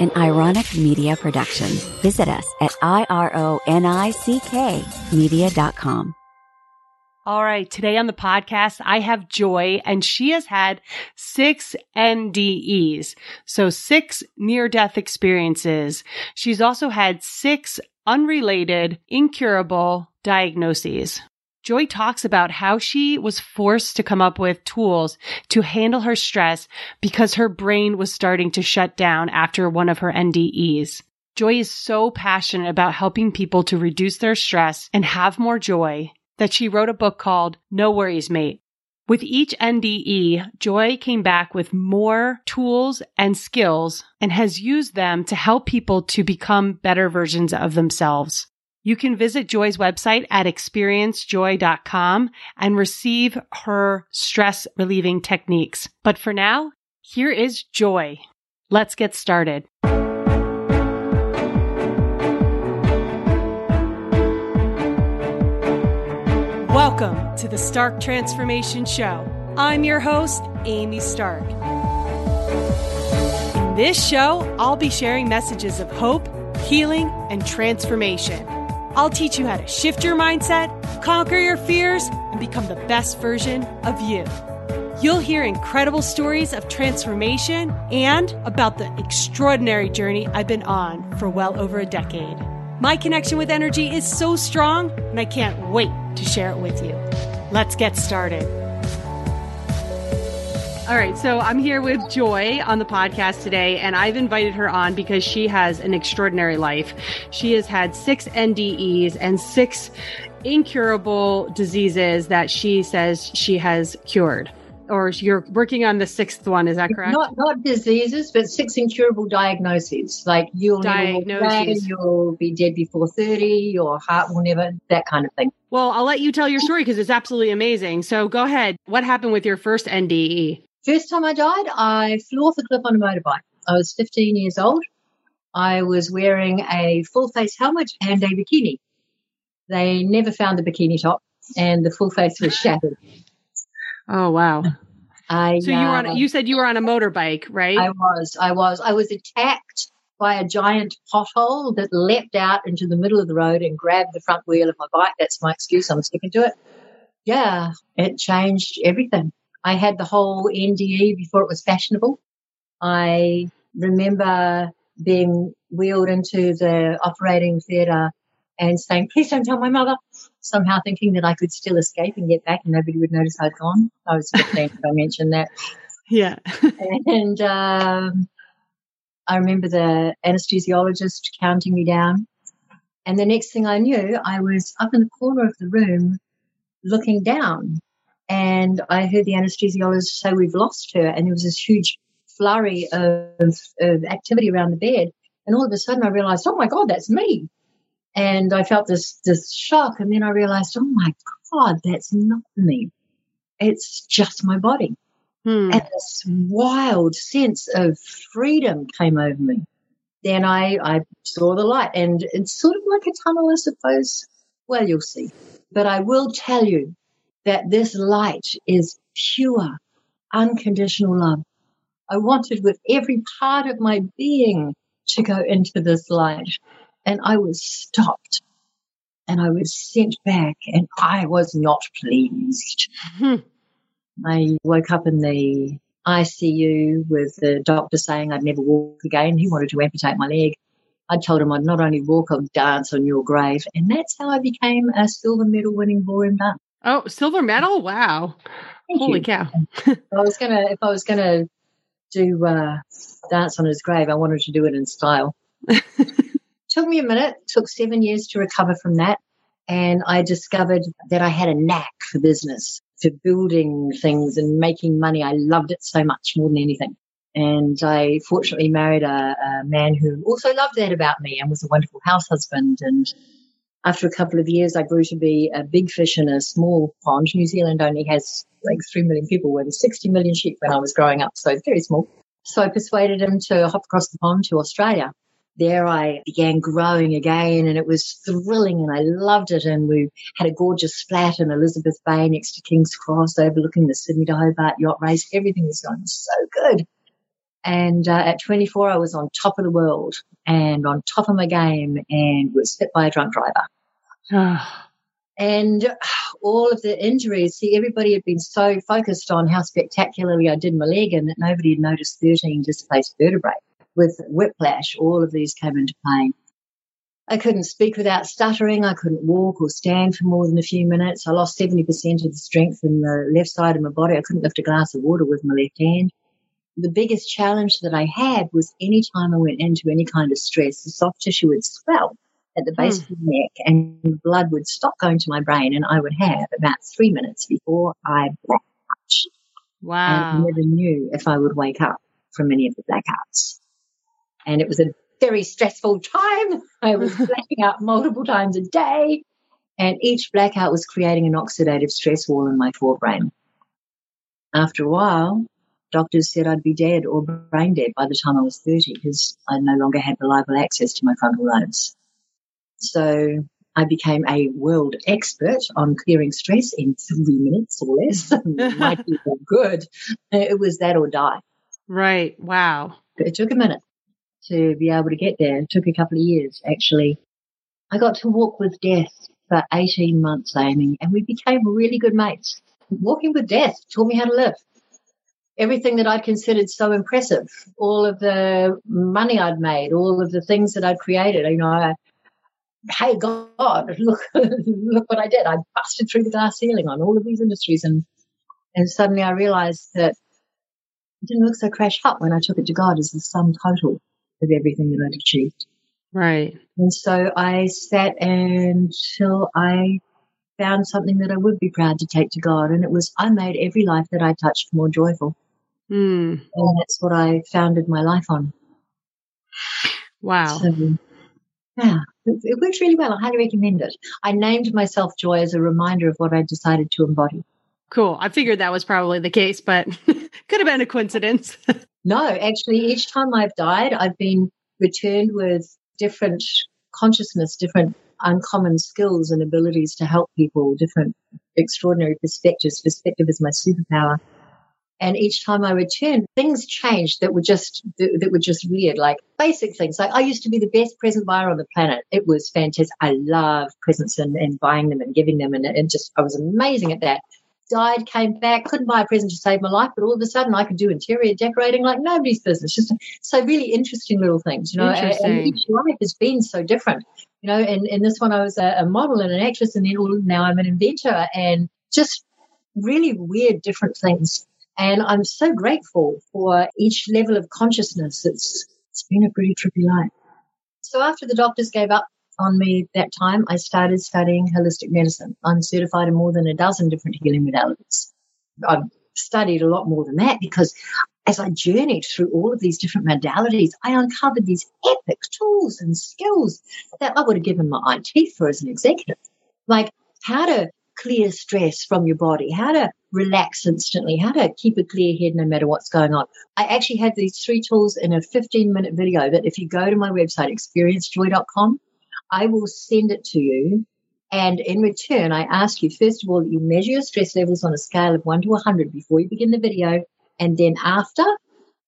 an Ironick media production. Visit us at I-R-O-N-I-C-K media.com. All right. Today on the podcast, I have Joy and she has had six NDEs. So six near death experiences. She's also had six unrelated, incurable diagnoses. Joy talks about how she was forced to come up with tools to handle her stress because her brain was starting to shut down after one of her NDEs. Joy is so passionate about helping people to reduce their stress and have more joy that she wrote a book called No Worries Mate. With each NDE, Joy came back with more tools and skills and has used them to help people to become better versions of themselves. You can visit Joy's website at experiencejoy.com and receive her stress relieving techniques. But for now, here is Joy. Let's get started. Welcome to the Stark Transformation Show. I'm your host, Amy Stark. In this show, I'll be sharing messages of hope, healing, and transformation. I'll teach you how to shift your mindset, conquer your fears, and become the best version of you. You'll hear incredible stories of transformation and about the extraordinary journey I've been on for well over a decade. My connection with energy is so strong, and I can't wait to share it with you. Let's get started. All right, so I'm here with Joy on the podcast today, and I've invited her on because she has an extraordinary life. She has had six NDEs and six incurable diseases that she says she has cured or you're working on the sixth one. Is that correct? Not not diseases, but six incurable diagnoses. Like you'll never away, you'll be dead before thirty, your heart will never, that kind of thing. Well, I'll let you tell your story because it's absolutely amazing. So go ahead. What happened with your first NDE? First time I died, I flew off a cliff on a motorbike. I was 15 years old. I was wearing a full face helmet and a bikini. They never found the bikini top, and the full face was shattered. Oh wow. I So you were on uh, you said you were on a motorbike, right? I was. I was. I was attacked by a giant pothole that leapt out into the middle of the road and grabbed the front wheel of my bike. That's my excuse. I'm sticking to it. Yeah, it changed everything. I had the whole NDE before it was fashionable. I remember being wheeled into the operating theatre and saying, please don't tell my mother. Somehow thinking that I could still escape and get back and nobody would notice I'd gone. I was 15 when I mentioned that. yeah. And um, I remember the anesthesiologist counting me down. And the next thing I knew, I was up in the corner of the room looking down. And I heard the anesthesiologist say, We've lost her. And there was this huge flurry of, of activity around the bed. And all of a sudden I realized, Oh my God, that's me. And I felt this, this shock. And then I realized, Oh my God, that's not me. It's just my body. Hmm. And this wild sense of freedom came over me. Then I, I saw the light, and it's sort of like a tunnel, I suppose. Well, you'll see. But I will tell you that this light is pure, unconditional love. I wanted with every part of my being to go into this light, and I was stopped. And I was sent back, and I was not pleased. Hmm. I woke up in the ICU with the doctor saying I'd never walk again. He wanted to amputate my leg. I told him I'd not only walk, I'd dance on your grave. And that's how I became a silver medal winning ballroom dancer. Oh, silver medal! Wow. Thank Holy you. cow. I was gonna, if I was gonna do uh, dance on his grave, I wanted to do it in style. took me a minute. Took seven years to recover from that, and I discovered that I had a knack for business, for building things and making money. I loved it so much more than anything. And I fortunately married a, a man who also loved that about me and was a wonderful house husband. And after a couple of years, I grew to be a big fish in a small pond. New Zealand only has like 3 million people with 60 million sheep when I was growing up, so very small. So I persuaded him to hop across the pond to Australia. There I began growing again and it was thrilling and I loved it. And we had a gorgeous flat in Elizabeth Bay next to King's Cross overlooking the Sydney to Hobart yacht race. Everything was going so good. And uh, at 24, I was on top of the world and on top of my game and was hit by a drunk driver. and all of the injuries, see, everybody had been so focused on how spectacularly I did my leg and that nobody had noticed 13 displaced vertebrae. With whiplash, all of these came into play. I couldn't speak without stuttering. I couldn't walk or stand for more than a few minutes. I lost 70% of the strength in the left side of my body. I couldn't lift a glass of water with my left hand. The biggest challenge that I had was any time I went into any kind of stress, the soft tissue would swell at the base hmm. of my neck and blood would stop going to my brain and I would have about three minutes before I blacked out. Wow. And I never knew if I would wake up from any of the blackouts. And it was a very stressful time. I was blacking out multiple times a day. And each blackout was creating an oxidative stress wall in my forebrain. After a while, doctors said I'd be dead or brain dead by the time I was 30 because I no longer had reliable access to my frontal lobes. So I became a world expert on clearing stress in three minutes or less. Might be good. It was that or die. Right. Wow. It took a minute to be able to get there. It took a couple of years, actually. I got to walk with death for 18 months, Amy, and we became really good mates. Walking with death taught me how to live. Everything that I'd considered so impressive, all of the money I'd made, all of the things that I'd created, you know, I, hey God, look, look what I did. I busted through the glass ceiling on all of these industries. And, and suddenly I realized that it didn't look so crash hot when I took it to God as the sum total of everything that I'd achieved. Right. And so I sat until I found something that I would be proud to take to God. And it was, I made every life that I touched more joyful. Mm. And that's what I founded my life on. Wow. So, yeah, it, worked really well. I highly recommend it. I named myself Joy as a reminder of what I decided to embody. Cool. I figured that was probably the case, but could have been a coincidence. no, actually, each time I've died, I've been returned with different consciousness, different uncommon skills and abilities to help people, different extraordinary perspectives. Perspective is my superpower. And each time I returned, things changed that were just that were just weird, like basic things. Like I used to be the best present buyer on the planet. It was fantastic. I love presents and, and buying them and giving them, and, and just I was amazing at that. Died, came back, couldn't buy a present to save my life, but all of a sudden I could do interior decorating like nobody's business. Just so really interesting little things, you know. And, and each life has been so different, you know. And in this one, I was a, a model and an actress, and then now I'm an inventor, and just really weird, different things and I'm so grateful for each level of consciousness. It's, it's been a pretty trippy life. So after the doctors gave up on me that time, I started studying holistic medicine. I'm certified in more than a dozen different healing modalities. I've studied a lot more than that because as I journeyed through all of these different modalities, I uncovered these epic tools and skills that I would have given my eye teeth for as an executive. Like how to clear stress from your body, how to relax instantly, how to keep a clear head no matter what's going on. I actually have these three tools in a 15 minute video that if you go to my website, experiencejoy.com, I will send it to you. And in return, I ask you, first of all, that you measure your stress levels on a scale of one to 100 before you begin the video. And then after,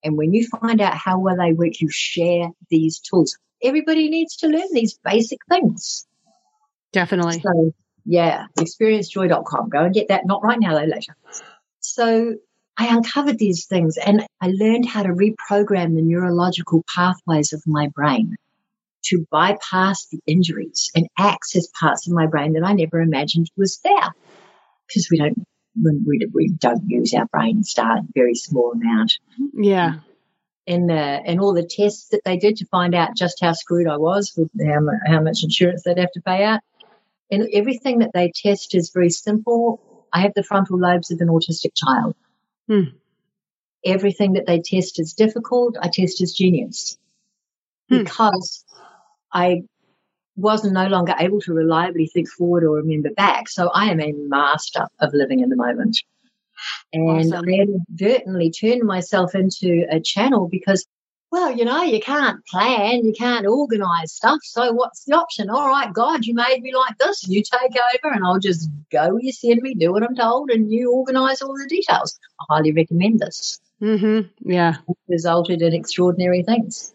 and when you find out how well they work, you share these tools. Everybody needs to learn these basic things. Definitely. So yeah, experiencejoy.com. Go and get that. Not right now, though, later. So I uncovered these things and I learned how to reprogram the neurological pathways of my brain to bypass the injuries and access parts of my brain that I never imagined was there. Because we don't, we, we don't use our brain start a very small amount. Yeah. And the, and all the tests that they did to find out just how screwed I was with how, how much insurance they'd have to pay out and everything that they test is very simple. I have the frontal lobes of an autistic child. Hmm. Everything that they test is difficult. I test as genius hmm. because I wasn't no longer able to reliably think forward or remember back. So I am a master of living in the moment. And awesome. I inadvertently turned myself into a channel because well, you know, you can't plan, you can't organize stuff. So what's the option? All right, God, you made me like this. You take over and I'll just go where you send me, do what I'm told, and you organize all the details. I highly recommend this. Mm-hmm. Yeah. Resulted in extraordinary things.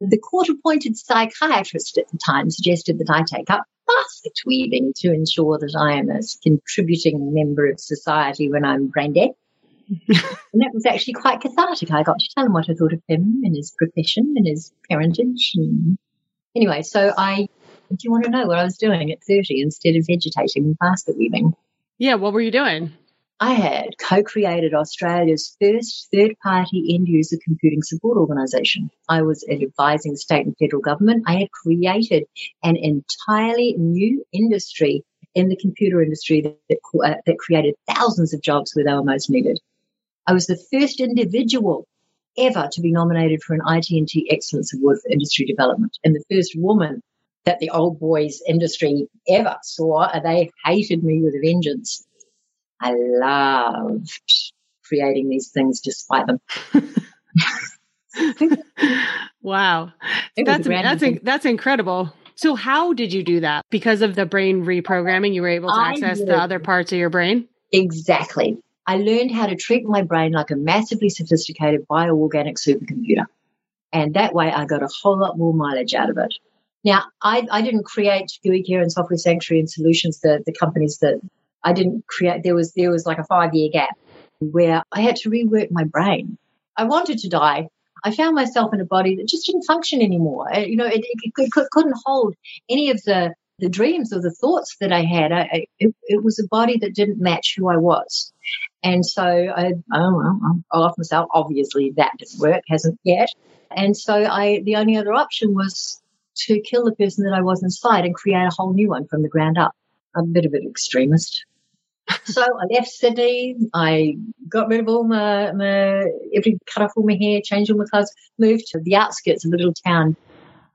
The court appointed psychiatrist at the time suggested that I take up basket weaving to ensure that I am a contributing member of society when I'm brain dead. And that was actually quite cathartic. I got to tell him what I thought of him and his profession and his parentage. And anyway, so I do you want to know what I was doing at 30 instead of vegetating and basket weaving? Yeah, what were you doing? I had co created Australia's first third party end user computing support organisation. I was advising state and federal government. I had created an entirely new industry in the computer industry that, that, uh, that created thousands of jobs where they were most needed. I was the first individual ever to be nominated for an IT&T Excellence Award for Industry Development and the first woman that the old boys industry ever saw. They hated me with a vengeance. I loved creating these things despite them. wow. That's, that's, that's incredible. So how did you do that? Because of the brain reprogramming, you were able to access the other parts of your brain? Exactly. I learned how to treat my brain like a massively sophisticated bioorganic supercomputer. And that way I got a whole lot more mileage out of it. Now, I, I didn't create GUI Care and Software Sanctuary and Solutions, the, the companies that I didn't create. There was, there was like a five year gap where I had to rework my brain. I wanted to die. I found myself in a body that just didn't function anymore. Uh, you know, it, it, it couldn't hold any of the, the dreams or the thoughts that I had. I, it, it, was a body that didn't match who I was. And so I, oh, well, I lost myself. Obviously, that didn't work, hasn't yet. And so I, the only other option was to kill the person that I was inside and create a whole new one from the ground up. I'm a bit of an extremist. so I left Sydney. I got rid of all my, my every cut off all my hair, changed all my clothes, moved to the outskirts of a little town.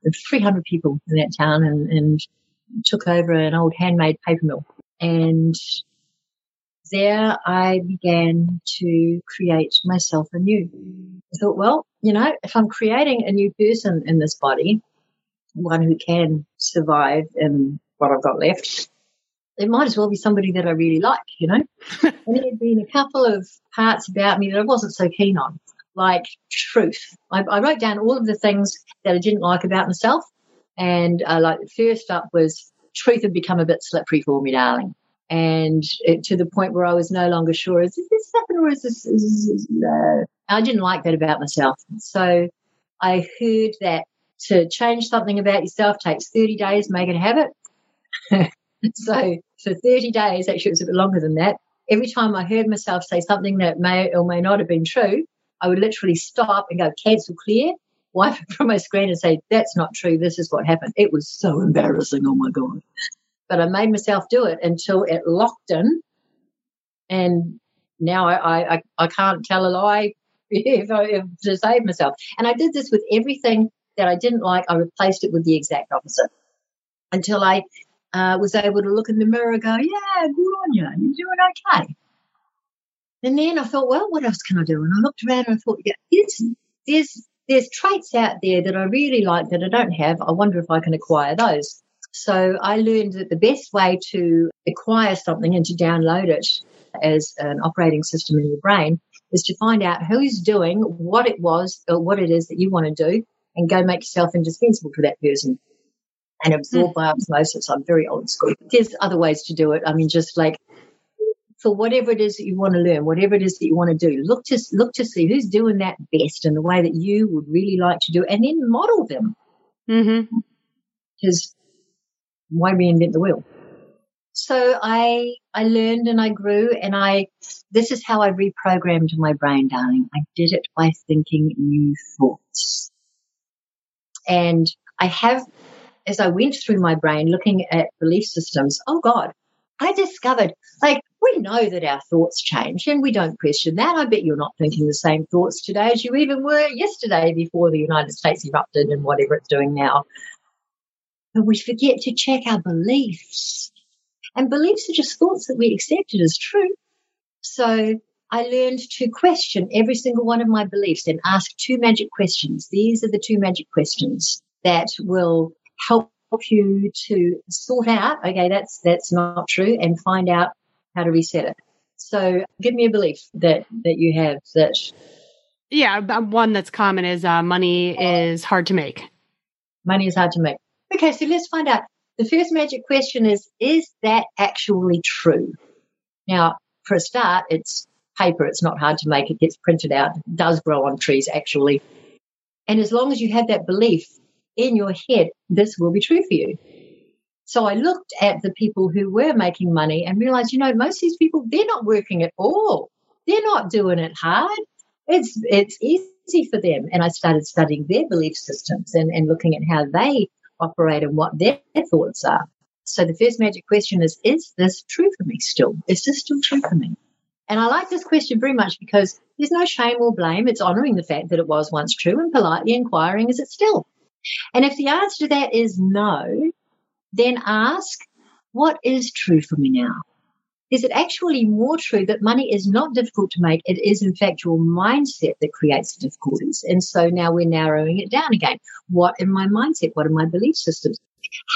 There 300 people in that town and, and took over an old handmade paper mill. And there I began to create myself anew. I thought, well, you know, if I'm creating a new person in this body, one who can survive in what I've got left, it might as well be somebody that I really like, you know? and there had been a couple of parts about me that I wasn't so keen on, like truth. I, I wrote down all of the things that I didn't like about myself. And uh, like first up was truth had become a bit slippery for me, darling. And it, to the point where I was no longer sure, is this happening or is this, is, is, uh, I didn't like that about myself. So I heard that to change something about yourself takes 30 days, make it a habit. so for 30 days, actually it was a bit longer than that, every time I heard myself say something that may or may not have been true, I would literally stop and go cancel clear, wipe it from my screen and say, that's not true. This is what happened. It was so embarrassing. Oh my God. But I made myself do it until it locked in. And now I, I, I can't tell a lie if I, if, to save myself. And I did this with everything that I didn't like, I replaced it with the exact opposite until I uh, was able to look in the mirror and go, yeah, good on you. You're doing okay. And then I thought, well, what else can I do? And I looked around and I thought, yeah, there's, there's, there's traits out there that I really like that I don't have. I wonder if I can acquire those. So I learned that the best way to acquire something and to download it as an operating system in your brain is to find out who's doing what it was or what it is that you want to do and go make yourself indispensable to that person and absorb mm. by osmosis. I'm very old school. There's other ways to do it. I mean, just like for whatever it is that you want to learn, whatever it is that you want to do, look to look to see who's doing that best in the way that you would really like to do, and then model them. Mm-hmm. Because why reinvent the wheel? So I I learned and I grew, and I this is how I reprogrammed my brain, darling. I did it by thinking new thoughts. And I have, as I went through my brain looking at belief systems, oh God, I discovered like we know that our thoughts change and we don't question that. I bet you're not thinking the same thoughts today as you even were yesterday before the United States erupted and whatever it's doing now. But we forget to check our beliefs. And beliefs are just thoughts that we accepted as true. So I learned to question every single one of my beliefs and ask two magic questions. These are the two magic questions that will help you to sort out, okay, that's, that's not true and find out how to reset it. So give me a belief that, that you have that Yeah, one that's common is uh, money is hard to make. Money is hard to make. Okay, so let's find out. The first magic question is Is that actually true? Now, for a start, it's paper. It's not hard to make. It gets printed out. It does grow on trees, actually. And as long as you have that belief in your head, this will be true for you. So I looked at the people who were making money and realized, you know, most of these people, they're not working at all. They're not doing it hard. It's, it's easy for them. And I started studying their belief systems and, and looking at how they operate and what their thoughts are. So the first magic question is, is this true for me still? Is this still true for me? And I like this question very much because there's no shame or blame. It's honoring the fact that it was once true and politely inquiring, is it still? And if the answer to that is no, then ask, what is true for me now? Is it actually more true that money is not difficult to make? It is, in fact, your mindset that creates the difficulties. And so now we're narrowing it down again. What in my mindset? What are my belief systems?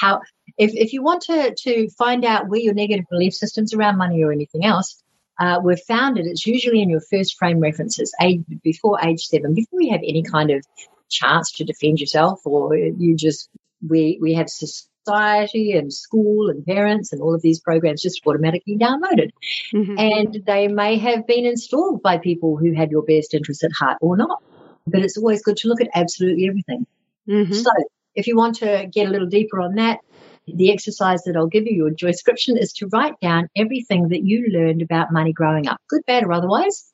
How, if, if you want to, to find out where your negative belief systems around money or anything else, uh, we've found it. It's usually in your first frame references, age, before age seven, before you have any kind of chance to defend yourself, or you just we we have society and school and parents and all of these programs just automatically downloaded. Mm-hmm. And they may have been installed by people who had your best interest at heart or not. But it's always good to look at absolutely everything. Mm-hmm. So if you want to get a little deeper on that, the exercise that I'll give you, your joy description, is to write down everything that you learned about money growing up, good, bad, or otherwise,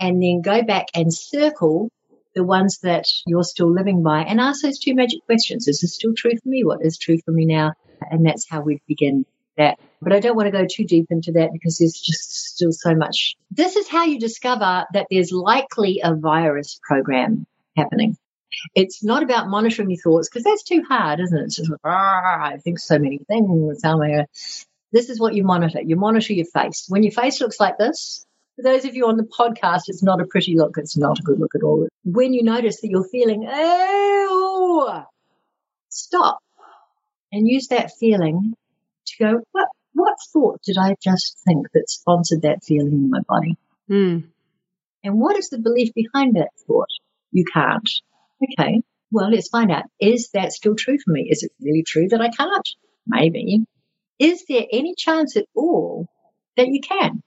and then go back and circle the ones that you're still living by and ask those two magic questions. Is this still true for me? What is true for me now? And that's how we begin that. But I don't want to go too deep into that because there's just still so much. This is how you discover that there's likely a virus program happening. It's not about monitoring your thoughts because that's too hard, isn't it? It's just I think so many things. This is what you monitor. You monitor your face. When your face looks like this, for those of you on the podcast, it's not a pretty look. It's not a good look at all. When you notice that you're feeling, oh, stop and use that feeling to go, what, what thought did I just think that sponsored that feeling in my body? Mm. And what is the belief behind that thought? You can't. Okay. Well, let's find out. Is that still true for me? Is it really true that I can't? Maybe. Is there any chance at all that you can?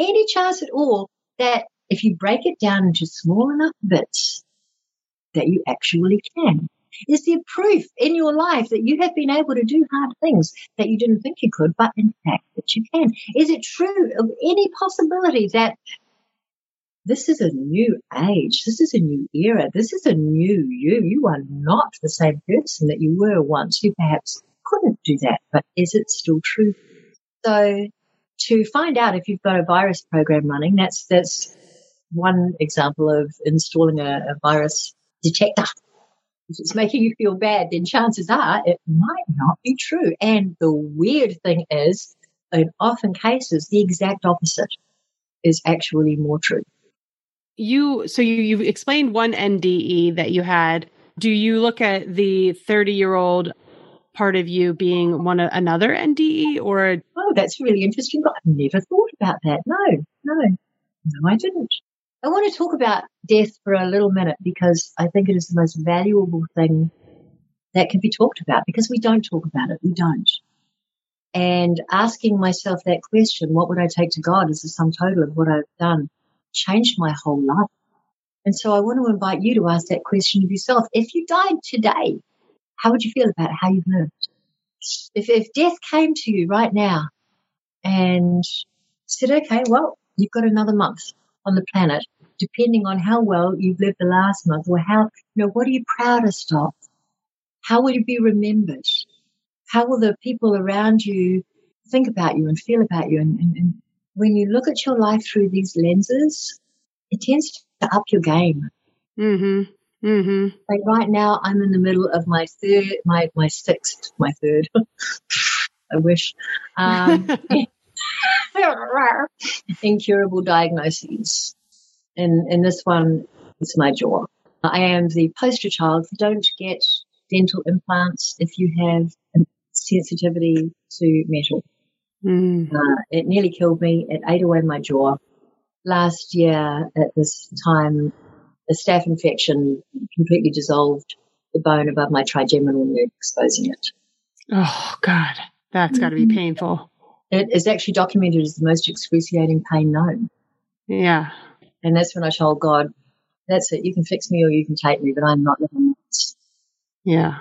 Any chance at all that if you break it down into small enough bits, that you actually can? Is there proof in your life that you have been able to do hard things that you didn't think you could, but in fact that you can? Is it true of any possibility that this is a new age. This is a new era. This is a new you. You are not the same person that you were once. You perhaps couldn't do that, but is it still true? So to find out if you've got a virus program running. That's that's one example of installing a, a virus detector. If it's making you feel bad, then chances are it might not be true. And the weird thing is, in often cases, the exact opposite is actually more true. You so you you explained one NDE that you had. Do you look at the 30 year old part of you being one another NDE or Oh, that's really interesting. I've never thought about that. No, no, no, I didn't. I want to talk about death for a little minute because I think it is the most valuable thing that can be talked about because we don't talk about it. We don't. And asking myself that question, what would I take to God as the sum total of what I've done, changed my whole life. And so I want to invite you to ask that question of yourself. If you died today, how would you feel about how you've lived? If, if death came to you right now and said, okay, well, you've got another month on the planet, depending on how well you've lived the last month or how, you know, what are you proudest of? How will you be remembered? How will the people around you think about you and feel about you? And, and, and when you look at your life through these lenses, it tends to up your game. Mm-hmm. Mm-hmm. Like right now, I'm in the middle of my third, my my sixth, my third. I wish. Um, incurable diagnoses, and and this one is my jaw. I am the poster child for don't get dental implants if you have a sensitivity to metal. Mm. Uh, it nearly killed me. It ate away my jaw. Last year at this time, a staph infection completely dissolved the bone above my trigeminal nerve, exposing it. Oh, God. That's got to be mm-hmm. painful. It is actually documented as the most excruciating pain known. Yeah. And that's when I told God, that's it. You can fix me or you can take me, but I'm not living this. Yeah.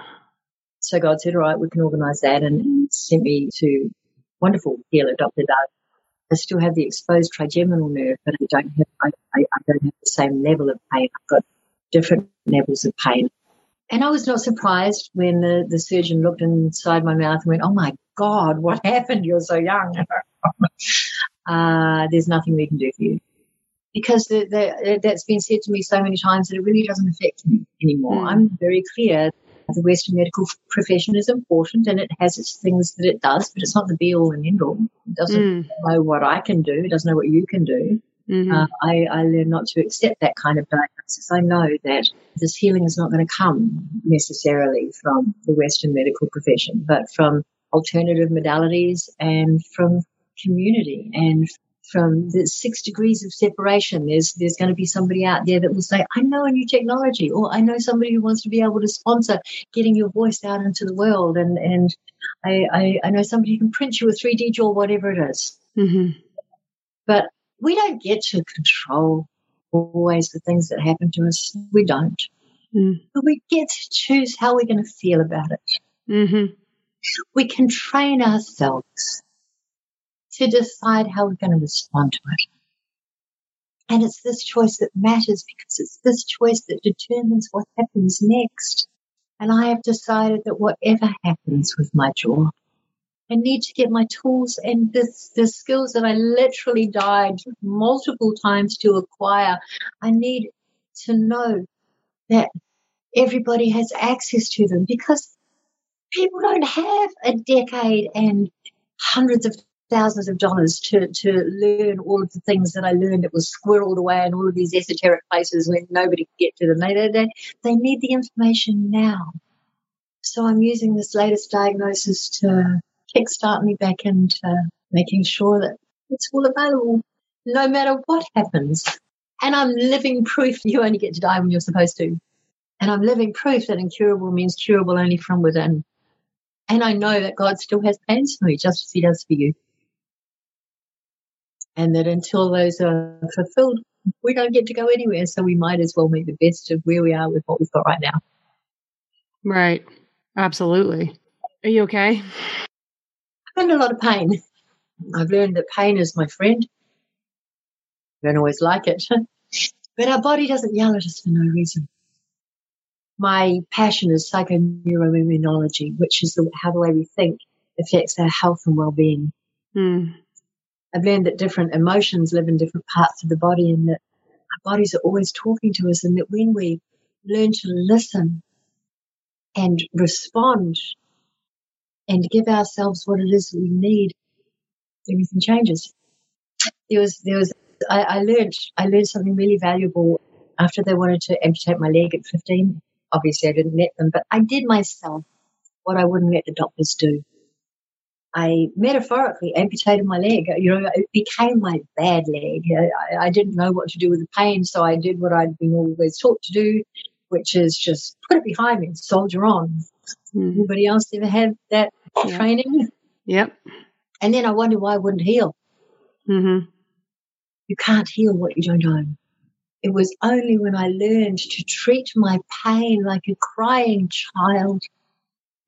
So God said, all right, we can organize that and sent me to wonderful healer, Dr. Doug. I still have the exposed trigeminal nerve, but I don't have, I, I, I don't have the same level of pain. I've got different levels of pain. And I was not surprised when the, the surgeon looked inside my mouth and went, Oh my God, what happened? You're so young. uh, there's nothing we can do for you. Because the, the, that's been said to me so many times that it really doesn't affect me anymore. Mm. I'm very clear the Western medical profession is important and it has its things that it does, but it's not the be all and end all. It doesn't mm. know what I can do. It doesn't know what you can do. Mm-hmm. Uh, I, I learned not to accept that kind of diagnosis. I know that this healing is not going to come necessarily from the Western medical profession, but from alternative modalities and from community and from the six degrees of separation. There's there's going to be somebody out there that will say, "I know a new technology," or "I know somebody who wants to be able to sponsor getting your voice out into the world," and and I I, I know somebody who can print you a 3D jaw, whatever it is. Mm-hmm. But we don't get to control always the things that happen to us. We don't. Mm. But we get to choose how we're going to feel about it. Mm-hmm. We can train ourselves to decide how we're going to respond to it. And it's this choice that matters because it's this choice that determines what happens next. And I have decided that whatever happens with my jaw, I need to get my tools and the, the skills that I literally died multiple times to acquire. I need to know that everybody has access to them because people don't have a decade and hundreds of thousands of dollars to, to learn all of the things that I learned that was squirreled away in all of these esoteric places where nobody could get to them. They, they, they need the information now. So I'm using this latest diagnosis to kickstart me back into making sure that it's all available no matter what happens. And I'm living proof you only get to die when you're supposed to. And I'm living proof that incurable means curable only from within. And I know that God still has plans for me, just as He does for you. And that until those are fulfilled, we don't get to go anywhere. So we might as well make the best of where we are with what we've got right now. Right. Absolutely. Are you okay? I'm in a lot of pain. I've learned that pain is my friend. I don't always like it, but our body doesn't yell at us for no reason. My passion is psychoneuroimmunology, which is the, how the way we think affects our health and well-being. Mm. I've learned that different emotions live in different parts of the body and that our bodies are always talking to us and that when we learn to listen and respond and give ourselves what it is we need, everything changes. There was, there was, I, I learned, I learned something really valuable after they wanted to amputate my leg at 15. Obviously I didn't let them, but I did myself what I wouldn't let the doctors do. I metaphorically amputated my leg. You know, it became my bad leg. I, I, didn't know what to do with the pain, so I did what I'd been always taught to do, which is just put it behind me, soldier on. Mm. Anybody else ever had that yep. training? Yep. And then I wonder why I wouldn't heal. Mm-hmm. You can't heal what you don't own. It was only when I learned to treat my pain like a crying child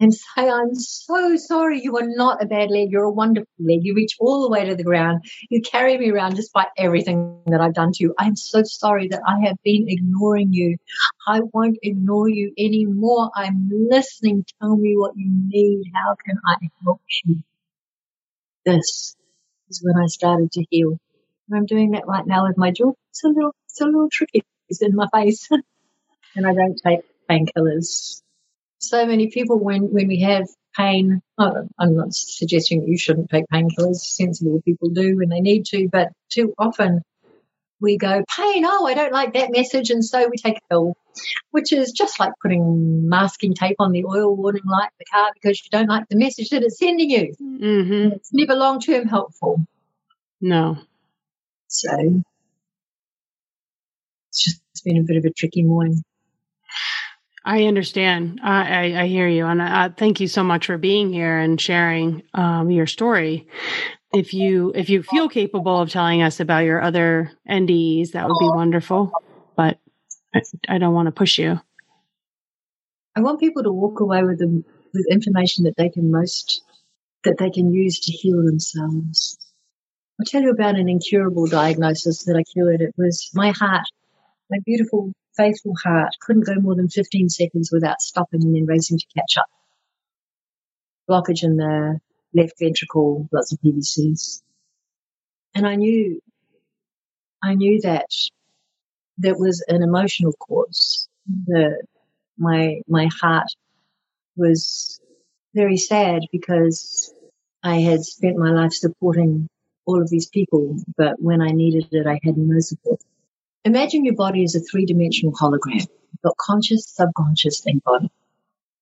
and say, I'm so sorry. You are not a bad leg. You're a wonderful leg. You reach all the way to the ground. You carry me around despite everything that I've done to you. I'm so sorry that I have been ignoring you. I won't ignore you anymore. I'm listening. Tell me what you need. How can I help you? This is when I started to heal. And I'm doing that right now with my jaw. It's a little, it's a little tricky. It's in my face. and I don't take painkillers so many people when, when we have pain, oh, I'm not suggesting you shouldn't take painkillers, sensible people do when they need to, but too often we go, pain, oh, I don't like that message, and so we take a pill, which is just like putting masking tape on the oil warning light in the car because you don't like the message that it's sending you. Mm-hmm. It's never long term helpful. No. So it's just It's been a bit of a tricky morning. I understand. I, I, I hear you, and uh, thank you so much for being here and sharing um, your story. If you if you feel capable of telling us about your other NDEs, that would be wonderful. But I, I don't want to push you. I want people to walk away with them with information that they can most that they can use to heal themselves. I'll tell you about an incurable diagnosis that I cured. It was my heart, my beautiful, faithful heart, couldn't go more than 15 seconds without stopping and then racing to catch up. Blockage in the left ventricle, lots of PVCs. And I knew, I knew that that was an emotional cause. The, my, my heart was very sad because I had spent my life supporting all of these people, but when I needed it, I had no support. Imagine your body is a three dimensional hologram. You've got conscious, subconscious, and body.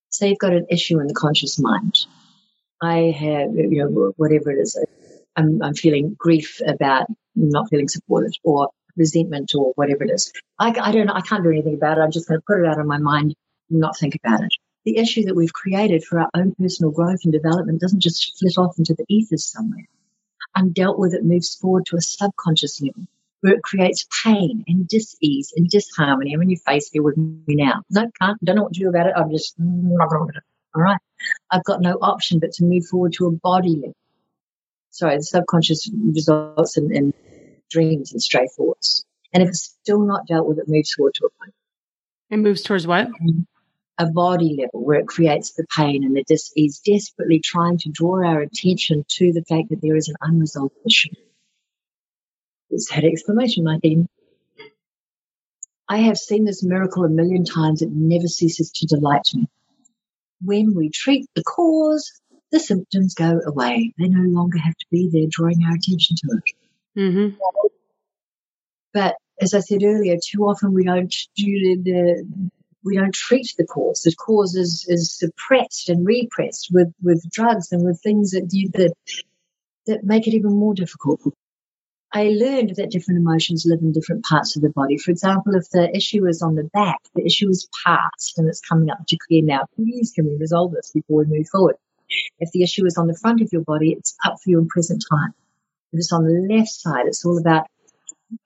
Say you've got an issue in the conscious mind. I have, you know, whatever it is, I'm, I'm feeling grief about not feeling supported or resentment or whatever it is. I, I don't know. I can't do anything about it. I'm just going to put it out of my mind and not think about it the issue that we've created for our own personal growth and development doesn't just flit off into the ethers somewhere. Undealt with, it moves forward to a subconscious level where it creates pain and dis-ease and disharmony. I'm in your face here with me now. No, can't, don't know what to do about it. I'm just, mm, all right. I've got no option but to move forward to a body level. Sorry, the subconscious results in, in dreams and stray thoughts. And if it's still not dealt with, it moves forward to a point. It moves towards what? a body level where it creates the pain and it just is desperately trying to draw our attention to the fact that there is an unresolved issue. It's had exclamation mark in. I have seen this miracle a million times. It never ceases to delight me. When we treat the cause, the symptoms go away. They no longer have to be there drawing our attention to it. Mm-hmm. But as I said earlier, too often we don't do the, we don't treat the cause. The cause is, is suppressed and repressed with, with drugs and with things that you, that that make it even more difficult. I learned that different emotions live in different parts of the body. For example, if the issue is on the back, the issue is past and it's coming up to clear now. Please can we resolve this before we move forward? If the issue is on the front of your body, it's up for you in present time. If it's on the left side, it's all about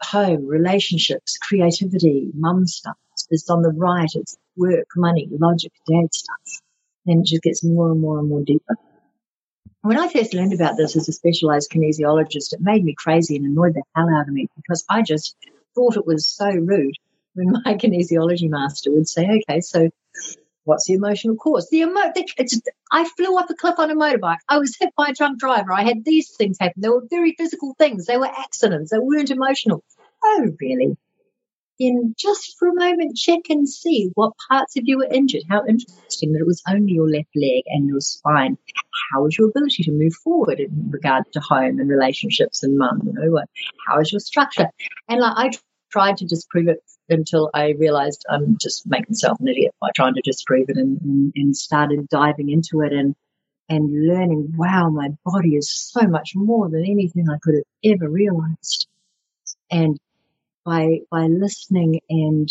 home, relationships, creativity, mum stuff. If It's on the right, it's work, money, logic, dad stuff. Then it just gets more and more and more deeper. When I first learned about this as a specialized kinesiologist, it made me crazy and annoyed the hell out of me because I just thought it was so rude when my kinesiology master would say, okay, so what's the emotional cause? The emo- it's, I flew off a cliff on a motorbike. I was hit by a drunk driver. I had these things happen. They were very physical things. They were accidents. They weren't emotional. Oh, really? In just for a moment check and see what parts of you were injured. How interesting that it was only your left leg and your spine. How is your ability to move forward in regard to home and relationships and mum? You know, how is your structure? And like I tried to disprove it until I realized I'm just making myself an idiot by trying to disprove it and, and, and started diving into it and and learning, wow, my body is so much more than anything I could have ever realized. And by by listening and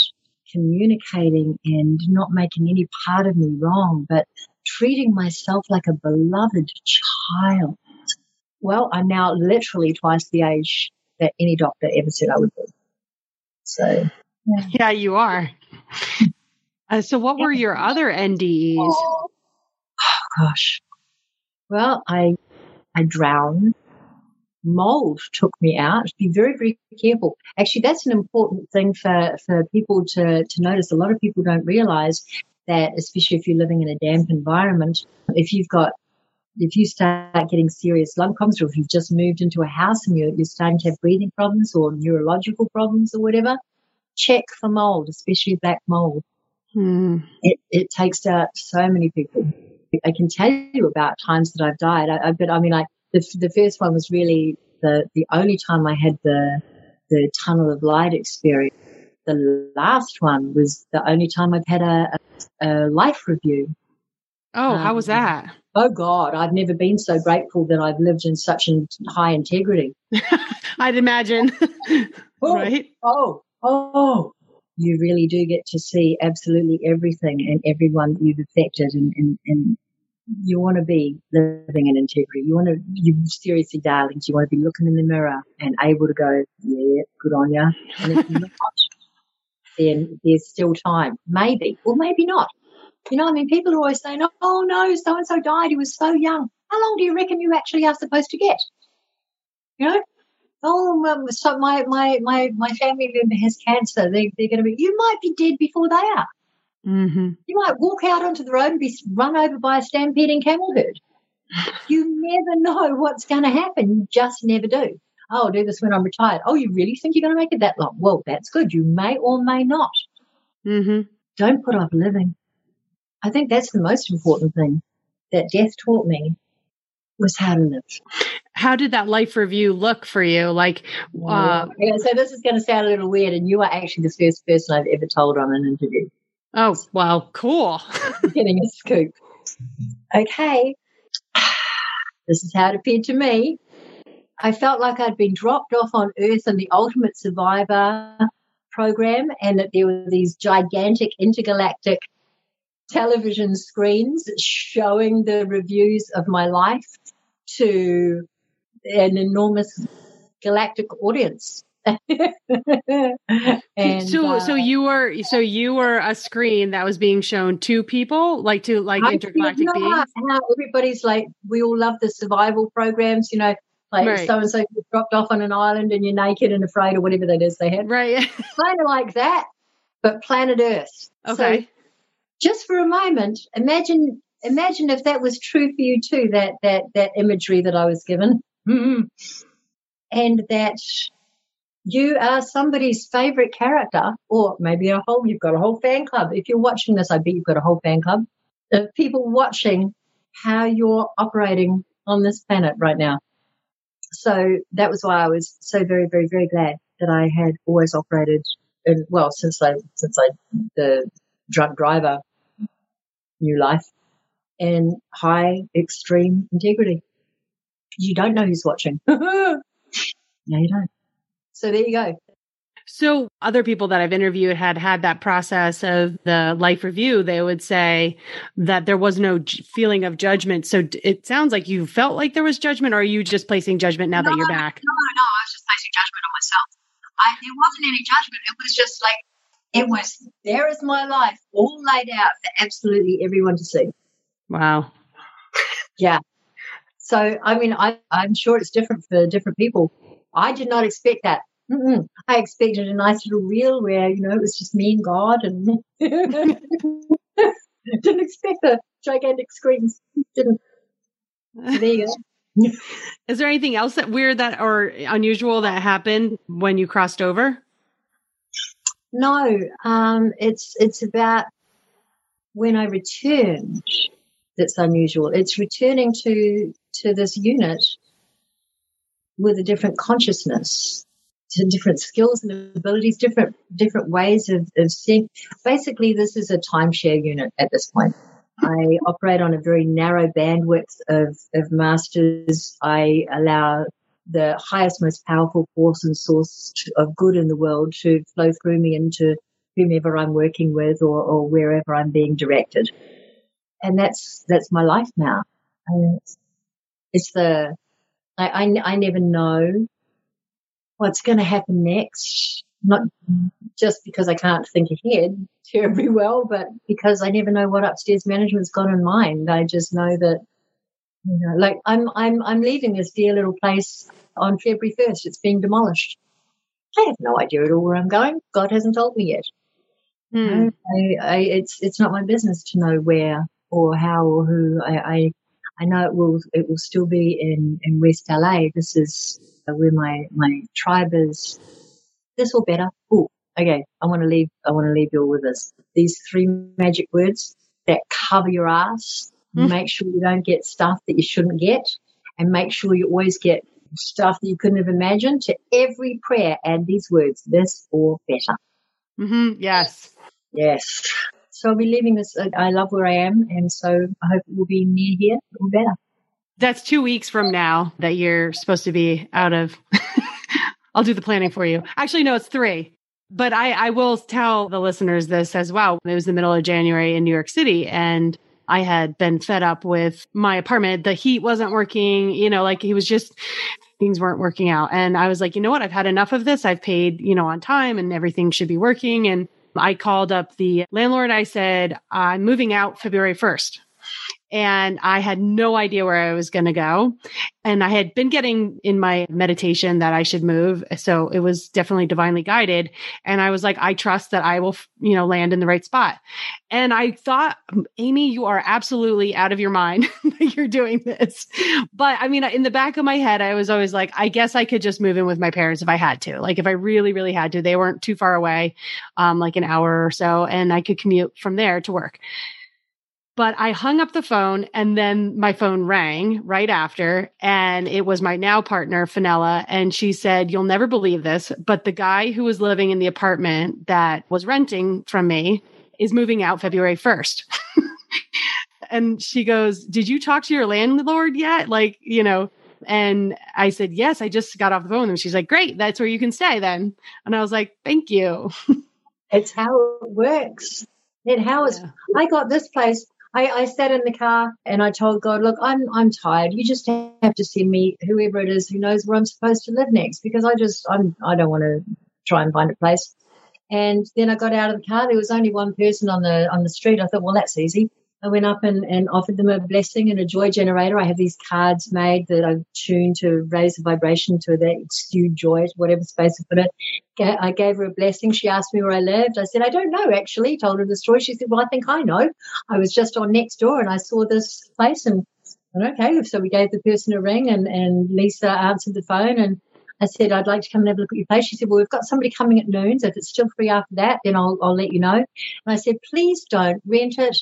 communicating and not making any part of me wrong, but treating myself like a beloved child. Well, I'm now literally twice the age that any doctor ever said I would be. So, yeah, yeah you are. Uh, so, what were your other NDEs? Oh, gosh. Well, I I drowned mold took me out. Be very, very careful. Actually, that's an important thing for, for people to, to notice. A lot of people don't realize that, especially if you're living in a damp environment, if you've got if you start getting serious lung problems or if you've just moved into a house and you're, you're starting to have breathing problems or neurological problems or whatever, check for mold, especially black mold. Hmm. It, it takes out so many people. I can tell you about times that I've died. I, I but I mean, I, the, the first one was really the, the only time I had the, the tunnel of light experience. The last one was the only time I've had a, a, a life review. Oh, um, how was um, that? Oh God, I've never been so grateful that I've lived in such in high integrity. I'd imagine. oh, right? Oh, oh, you really do get to see absolutely everything and everyone you've affected and, and, and you want to be living in integrity. You want to, you seriously, darlings, you want to be looking in the mirror and able to go, yeah, good on you. And if not, then there's still time. Maybe, or maybe not. You know, I mean, people are always saying, oh no, so and so died. He was so young. How long do you reckon you actually are supposed to get? You know, oh, um, so my, my, my, my family member has cancer. They, they're going to be, you might be dead before they are. Mm-hmm. You might walk out onto the road and be run over by a stampeding camel herd. You never know what's going to happen. You just never do. Oh, I'll do this when I'm retired. Oh, you really think you're going to make it that long? Well, that's good. You may or may not. Mm-hmm. Don't put off living. I think that's the most important thing that death taught me was how to live. How did that life review look for you? Like, uh, yeah, so this is going to sound a little weird, and you are actually the first person I've ever told on an interview. Oh, well, cool. Getting a scoop. Okay, this is how it appeared to me. I felt like I'd been dropped off on Earth in the Ultimate Survivor program, and that there were these gigantic intergalactic television screens showing the reviews of my life to an enormous galactic audience. and so, uh, so you were, so you were a screen that was being shown to people, like to like I intergalactic beings. everybody's like, we all love the survival programs, you know, like Right. so and so dropped off on an island and you're naked and afraid or whatever that is they had. Right. Kind of like that, but planet Earth. So okay. just for a moment, imagine imagine if that was true for you too, that that that imagery that I was given. And that you are somebody's favorite character, or maybe a whole you've got a whole fan club. If you're watching this, I bet you've got a whole fan club of people watching how you're operating on this planet right now. So that was why I was so very, very, very glad that I had always operated in, well, since I since I the drunk driver new life and high extreme integrity. You don't know who's watching. no, you don't. So there you go. So other people that I've interviewed had had that process of the life review. They would say that there was no j- feeling of judgment. So d- it sounds like you felt like there was judgment, or are you just placing judgment now that you're back? No, no, I was just placing judgment on myself. I, there wasn't any judgment. It was just like, it was, there is my life all laid out for absolutely everyone to see. Wow. Yeah. So, I mean, I, I'm sure it's different for different people. I did not expect that. Mm-mm. I expected a nice little reel where, you know, it was just me and God and didn't expect the gigantic screens. Didn't. There you go. Is there anything else that weird that or unusual that happened when you crossed over? No, um, it's it's about when I returned. That's unusual. It's returning to to this unit with a different consciousness, different skills and abilities, different different ways of, of seeing. Basically, this is a timeshare unit at this point. I operate on a very narrow bandwidth of, of masters. I allow the highest, most powerful force and source of good in the world to flow through me into whomever I'm working with or, or wherever I'm being directed. And that's, that's my life now. And it's, it's the, I, I, I never know what's going to happen next. Not just because I can't think ahead terribly well, but because I never know what upstairs management's got in mind. I just know that you know, like I'm I'm I'm leaving this dear little place on February first. It's being demolished. I have no idea at all where I'm going. God hasn't told me yet. Hmm. I, I, it's it's not my business to know where or how or who. I, I I know it will it will still be in in West LA. This is where my my tribe is. This or better. Oh, okay. I want to leave. I want to leave you all with this. These three magic words that cover your ass. Hmm. Make sure you don't get stuff that you shouldn't get, and make sure you always get stuff that you couldn't have imagined. To every prayer, add these words: this or better. hmm Yes. Yes. So I'll be leaving this. I love where I am, and so I hope it will be near here or better. That's two weeks from now that you're supposed to be out of. I'll do the planning for you. Actually, no, it's three. But I, I will tell the listeners this as well. It was the middle of January in New York City and I had been fed up with my apartment. The heat wasn't working, you know, like he was just things weren't working out. And I was like, you know what? I've had enough of this. I've paid, you know, on time and everything should be working. And I called up the landlord. I said, I'm moving out February 1st and I had no idea where I was going to go. And I had been getting in my meditation that I should move. So it was definitely divinely guided. And I was like, I trust that I will, you know, land in the right spot. And I thought, Amy, you are absolutely out of your mind that you're doing this. But I mean, in the back of my head, I was always like, I guess I could just move in with my parents if I had to. Like if I really, really had to, they weren't too far away, um, like an hour or so, and I could commute from there to work. But I hung up the phone and then my phone rang right after. And it was my now partner, Fenella. And she said, You'll never believe this, but the guy who was living in the apartment that was renting from me is moving out February 1st. and she goes, Did you talk to your landlord yet? Like, you know, and I said, Yes, I just got off the phone. And she's like, Great, that's where you can stay then. And I was like, Thank you. it's how it works. It how yeah. I got this place I, I sat in the car and I told God, look, I'm I'm tired. You just have to send me whoever it is who knows where I'm supposed to live next because I just I'm I don't want to try and find a place. And then I got out of the car. There was only one person on the on the street. I thought, well, that's easy. I went up and, and offered them a blessing and a joy generator. I have these cards made that I've tuned to raise the vibration to the exude joy, whatever space I put it. I gave her a blessing. She asked me where I lived. I said, I don't know, actually. Told her the story. She said, Well, I think I know. I was just on next door and I saw this place and, and okay. So we gave the person a ring and, and Lisa answered the phone and I said, I'd like to come and have a look at your place. She said, Well, we've got somebody coming at noon. So if it's still free after that, then I'll, I'll let you know. And I said, Please don't rent it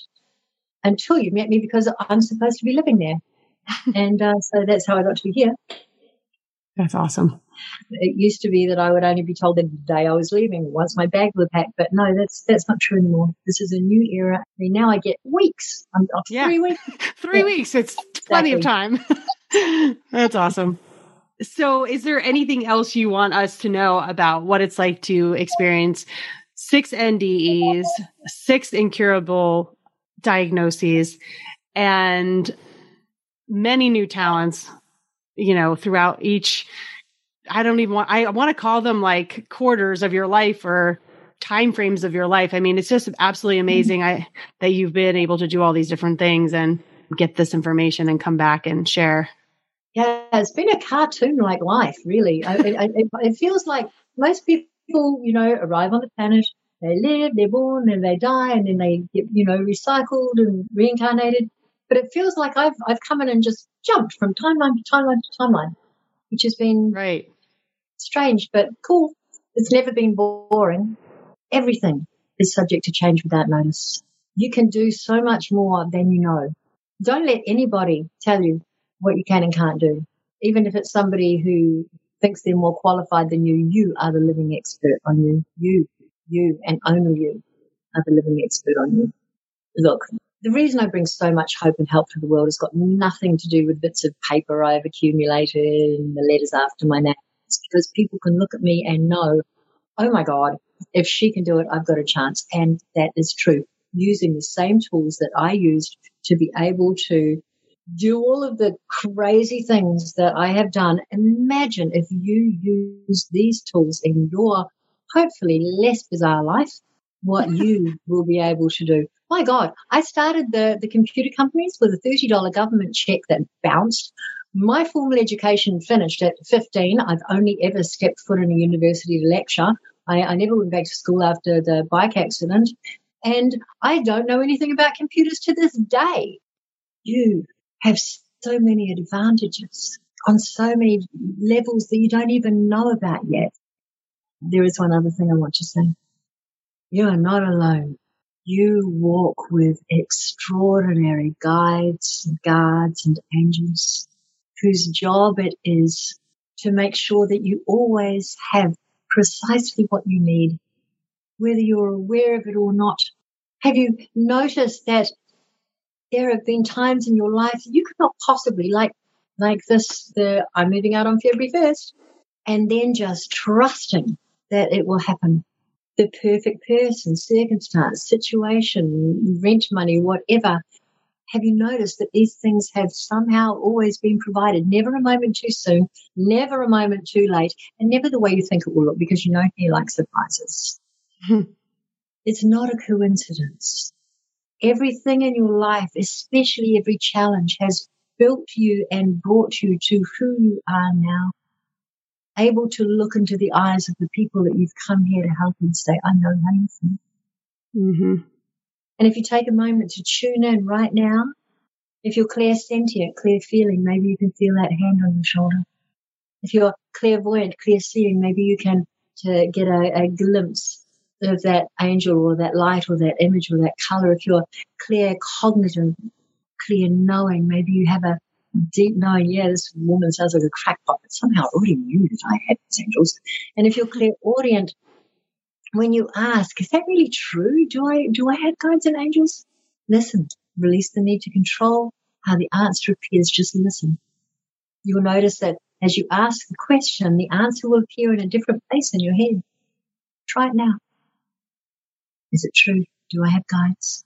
until you met me because I'm supposed to be living there. and uh, so that's how I got to be here. That's awesome. It used to be that I would only be told the day I was leaving once my bags were packed, but no, that's that's not true anymore. This is a new era. I mean, now I get weeks. I'm off yeah. three weeks. three yeah. weeks. It's exactly. plenty of time. that's awesome. So, is there anything else you want us to know about what it's like to experience six NDEs, six incurable diagnoses and many new talents, you know, throughout each. I don't even want, I want to call them like quarters of your life or time frames of your life. I mean, it's just absolutely mm-hmm. amazing I, that you've been able to do all these different things and get this information and come back and share. Yeah, it's been a cartoon like life, really. I, it, it feels like most people, you know, arrive on the planet, they live, they're born, and they die, and then they get, you know, recycled and reincarnated. But it feels like I've I've come in and just jumped from timeline to timeline to timeline, which has been right strange but cool. It's never been boring. Everything is subject to change without notice. You can do so much more than you know. Don't let anybody tell you what you can and can't do. Even if it's somebody who thinks they're more qualified than you, you are the living expert on you. You you and only you are the living expert on you. Look, the reason I bring so much hope and help to the world has got nothing to do with bits of paper I've accumulated and the letters after my name. It's because people can look at me and know, oh my God, if she can do it, I've got a chance. And that is true. Using the same tools that I used to be able to do all of the crazy things that I have done. Imagine if you use these tools in your hopefully less bizarre life, what you will be able to do. My God, I started the, the computer companies with a $30 government check that bounced. My formal education finished at 15. I've only ever stepped foot in a university to lecture. I, I never went back to school after the bike accident. And I don't know anything about computers to this day. You have so many advantages on so many levels that you don't even know about yet. There is one other thing I want to say. You are not alone. You walk with extraordinary guides, guards, and angels whose job it is to make sure that you always have precisely what you need, whether you're aware of it or not. Have you noticed that there have been times in your life you could not possibly, like, like this, the I'm moving out on February 1st, and then just trusting that it will happen. the perfect person, circumstance, situation, rent money, whatever. Have you noticed that these things have somehow always been provided? Never a moment too soon, never a moment too late, and never the way you think it will look because you know he likes surprises. Hmm. it's not a coincidence. Everything in your life, especially every challenge, has built you and brought you to who you are now able to look into the eyes of the people that you've come here to help and say, I know how you feel. Mm-hmm. And if you take a moment to tune in right now, if you're clairsentient, clear feeling, maybe you can feel that hand on your shoulder. If you're clairvoyant, clear seeing, maybe you can to get a, a glimpse of that angel or that light or that image or that color. If you're clear cognitive, clear knowing, maybe you have a deep knowing, yeah, this woman sounds like a crackpot, but somehow I already knew that I had angels. And if you're clairaudient, when you ask, is that really true? Do I do I have guides and angels? Listen, release the need to control how the answer appears, just listen. You'll notice that as you ask the question, the answer will appear in a different place in your head. Try it now. Is it true? Do I have guides?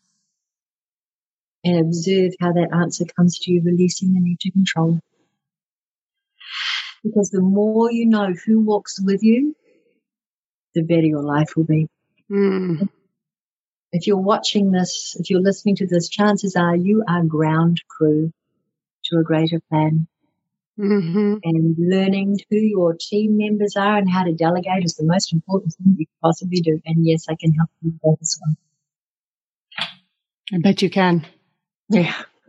And observe how that answer comes to you, releasing the need to control. Because the more you know who walks with you, the better your life will be. Mm. If you're watching this, if you're listening to this, chances are you are ground crew to a greater plan. Mm-hmm. And learning who your team members are and how to delegate is the most important thing you can possibly do. And yes, I can help you with that as well. I bet you can. Yeah.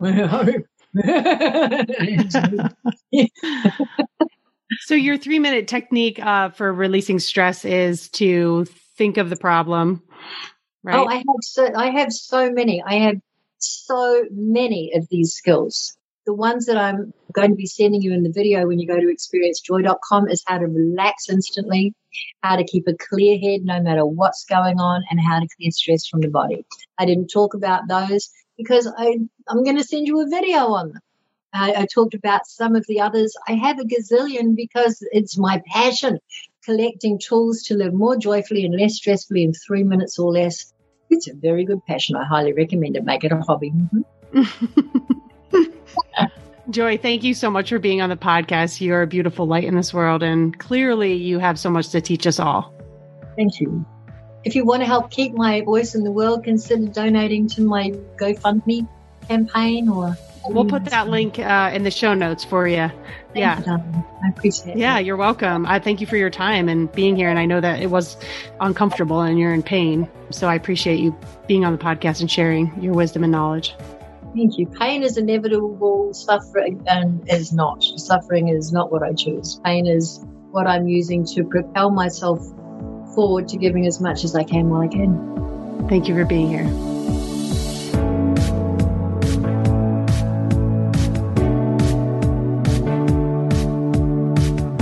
so your three minute technique uh, for releasing stress is to think of the problem. Right? Oh, I have so I have so many. I have so many of these skills. The ones that I'm going to be sending you in the video when you go to experiencejoy.com is how to relax instantly, how to keep a clear head no matter what's going on, and how to clear stress from the body. I didn't talk about those because I, I'm going to send you a video on them. I, I talked about some of the others. I have a gazillion because it's my passion collecting tools to live more joyfully and less stressfully in three minutes or less. It's a very good passion. I highly recommend it. Make it a hobby. Mm-hmm. Joy, thank you so much for being on the podcast. You're a beautiful light in this world, and clearly you have so much to teach us all. Thank you. If you want to help keep my voice in the world, consider donating to my GoFundMe campaign or. We'll put that link uh, in the show notes for you. Thank yeah. You, I appreciate it. Yeah, you're welcome. I thank you for your time and being here. And I know that it was uncomfortable and you're in pain. So I appreciate you being on the podcast and sharing your wisdom and knowledge. Thank you. Pain is inevitable. Suffering and is not. Suffering is not what I choose. Pain is what I'm using to propel myself forward to giving as much as I can while I can. Thank you for being here.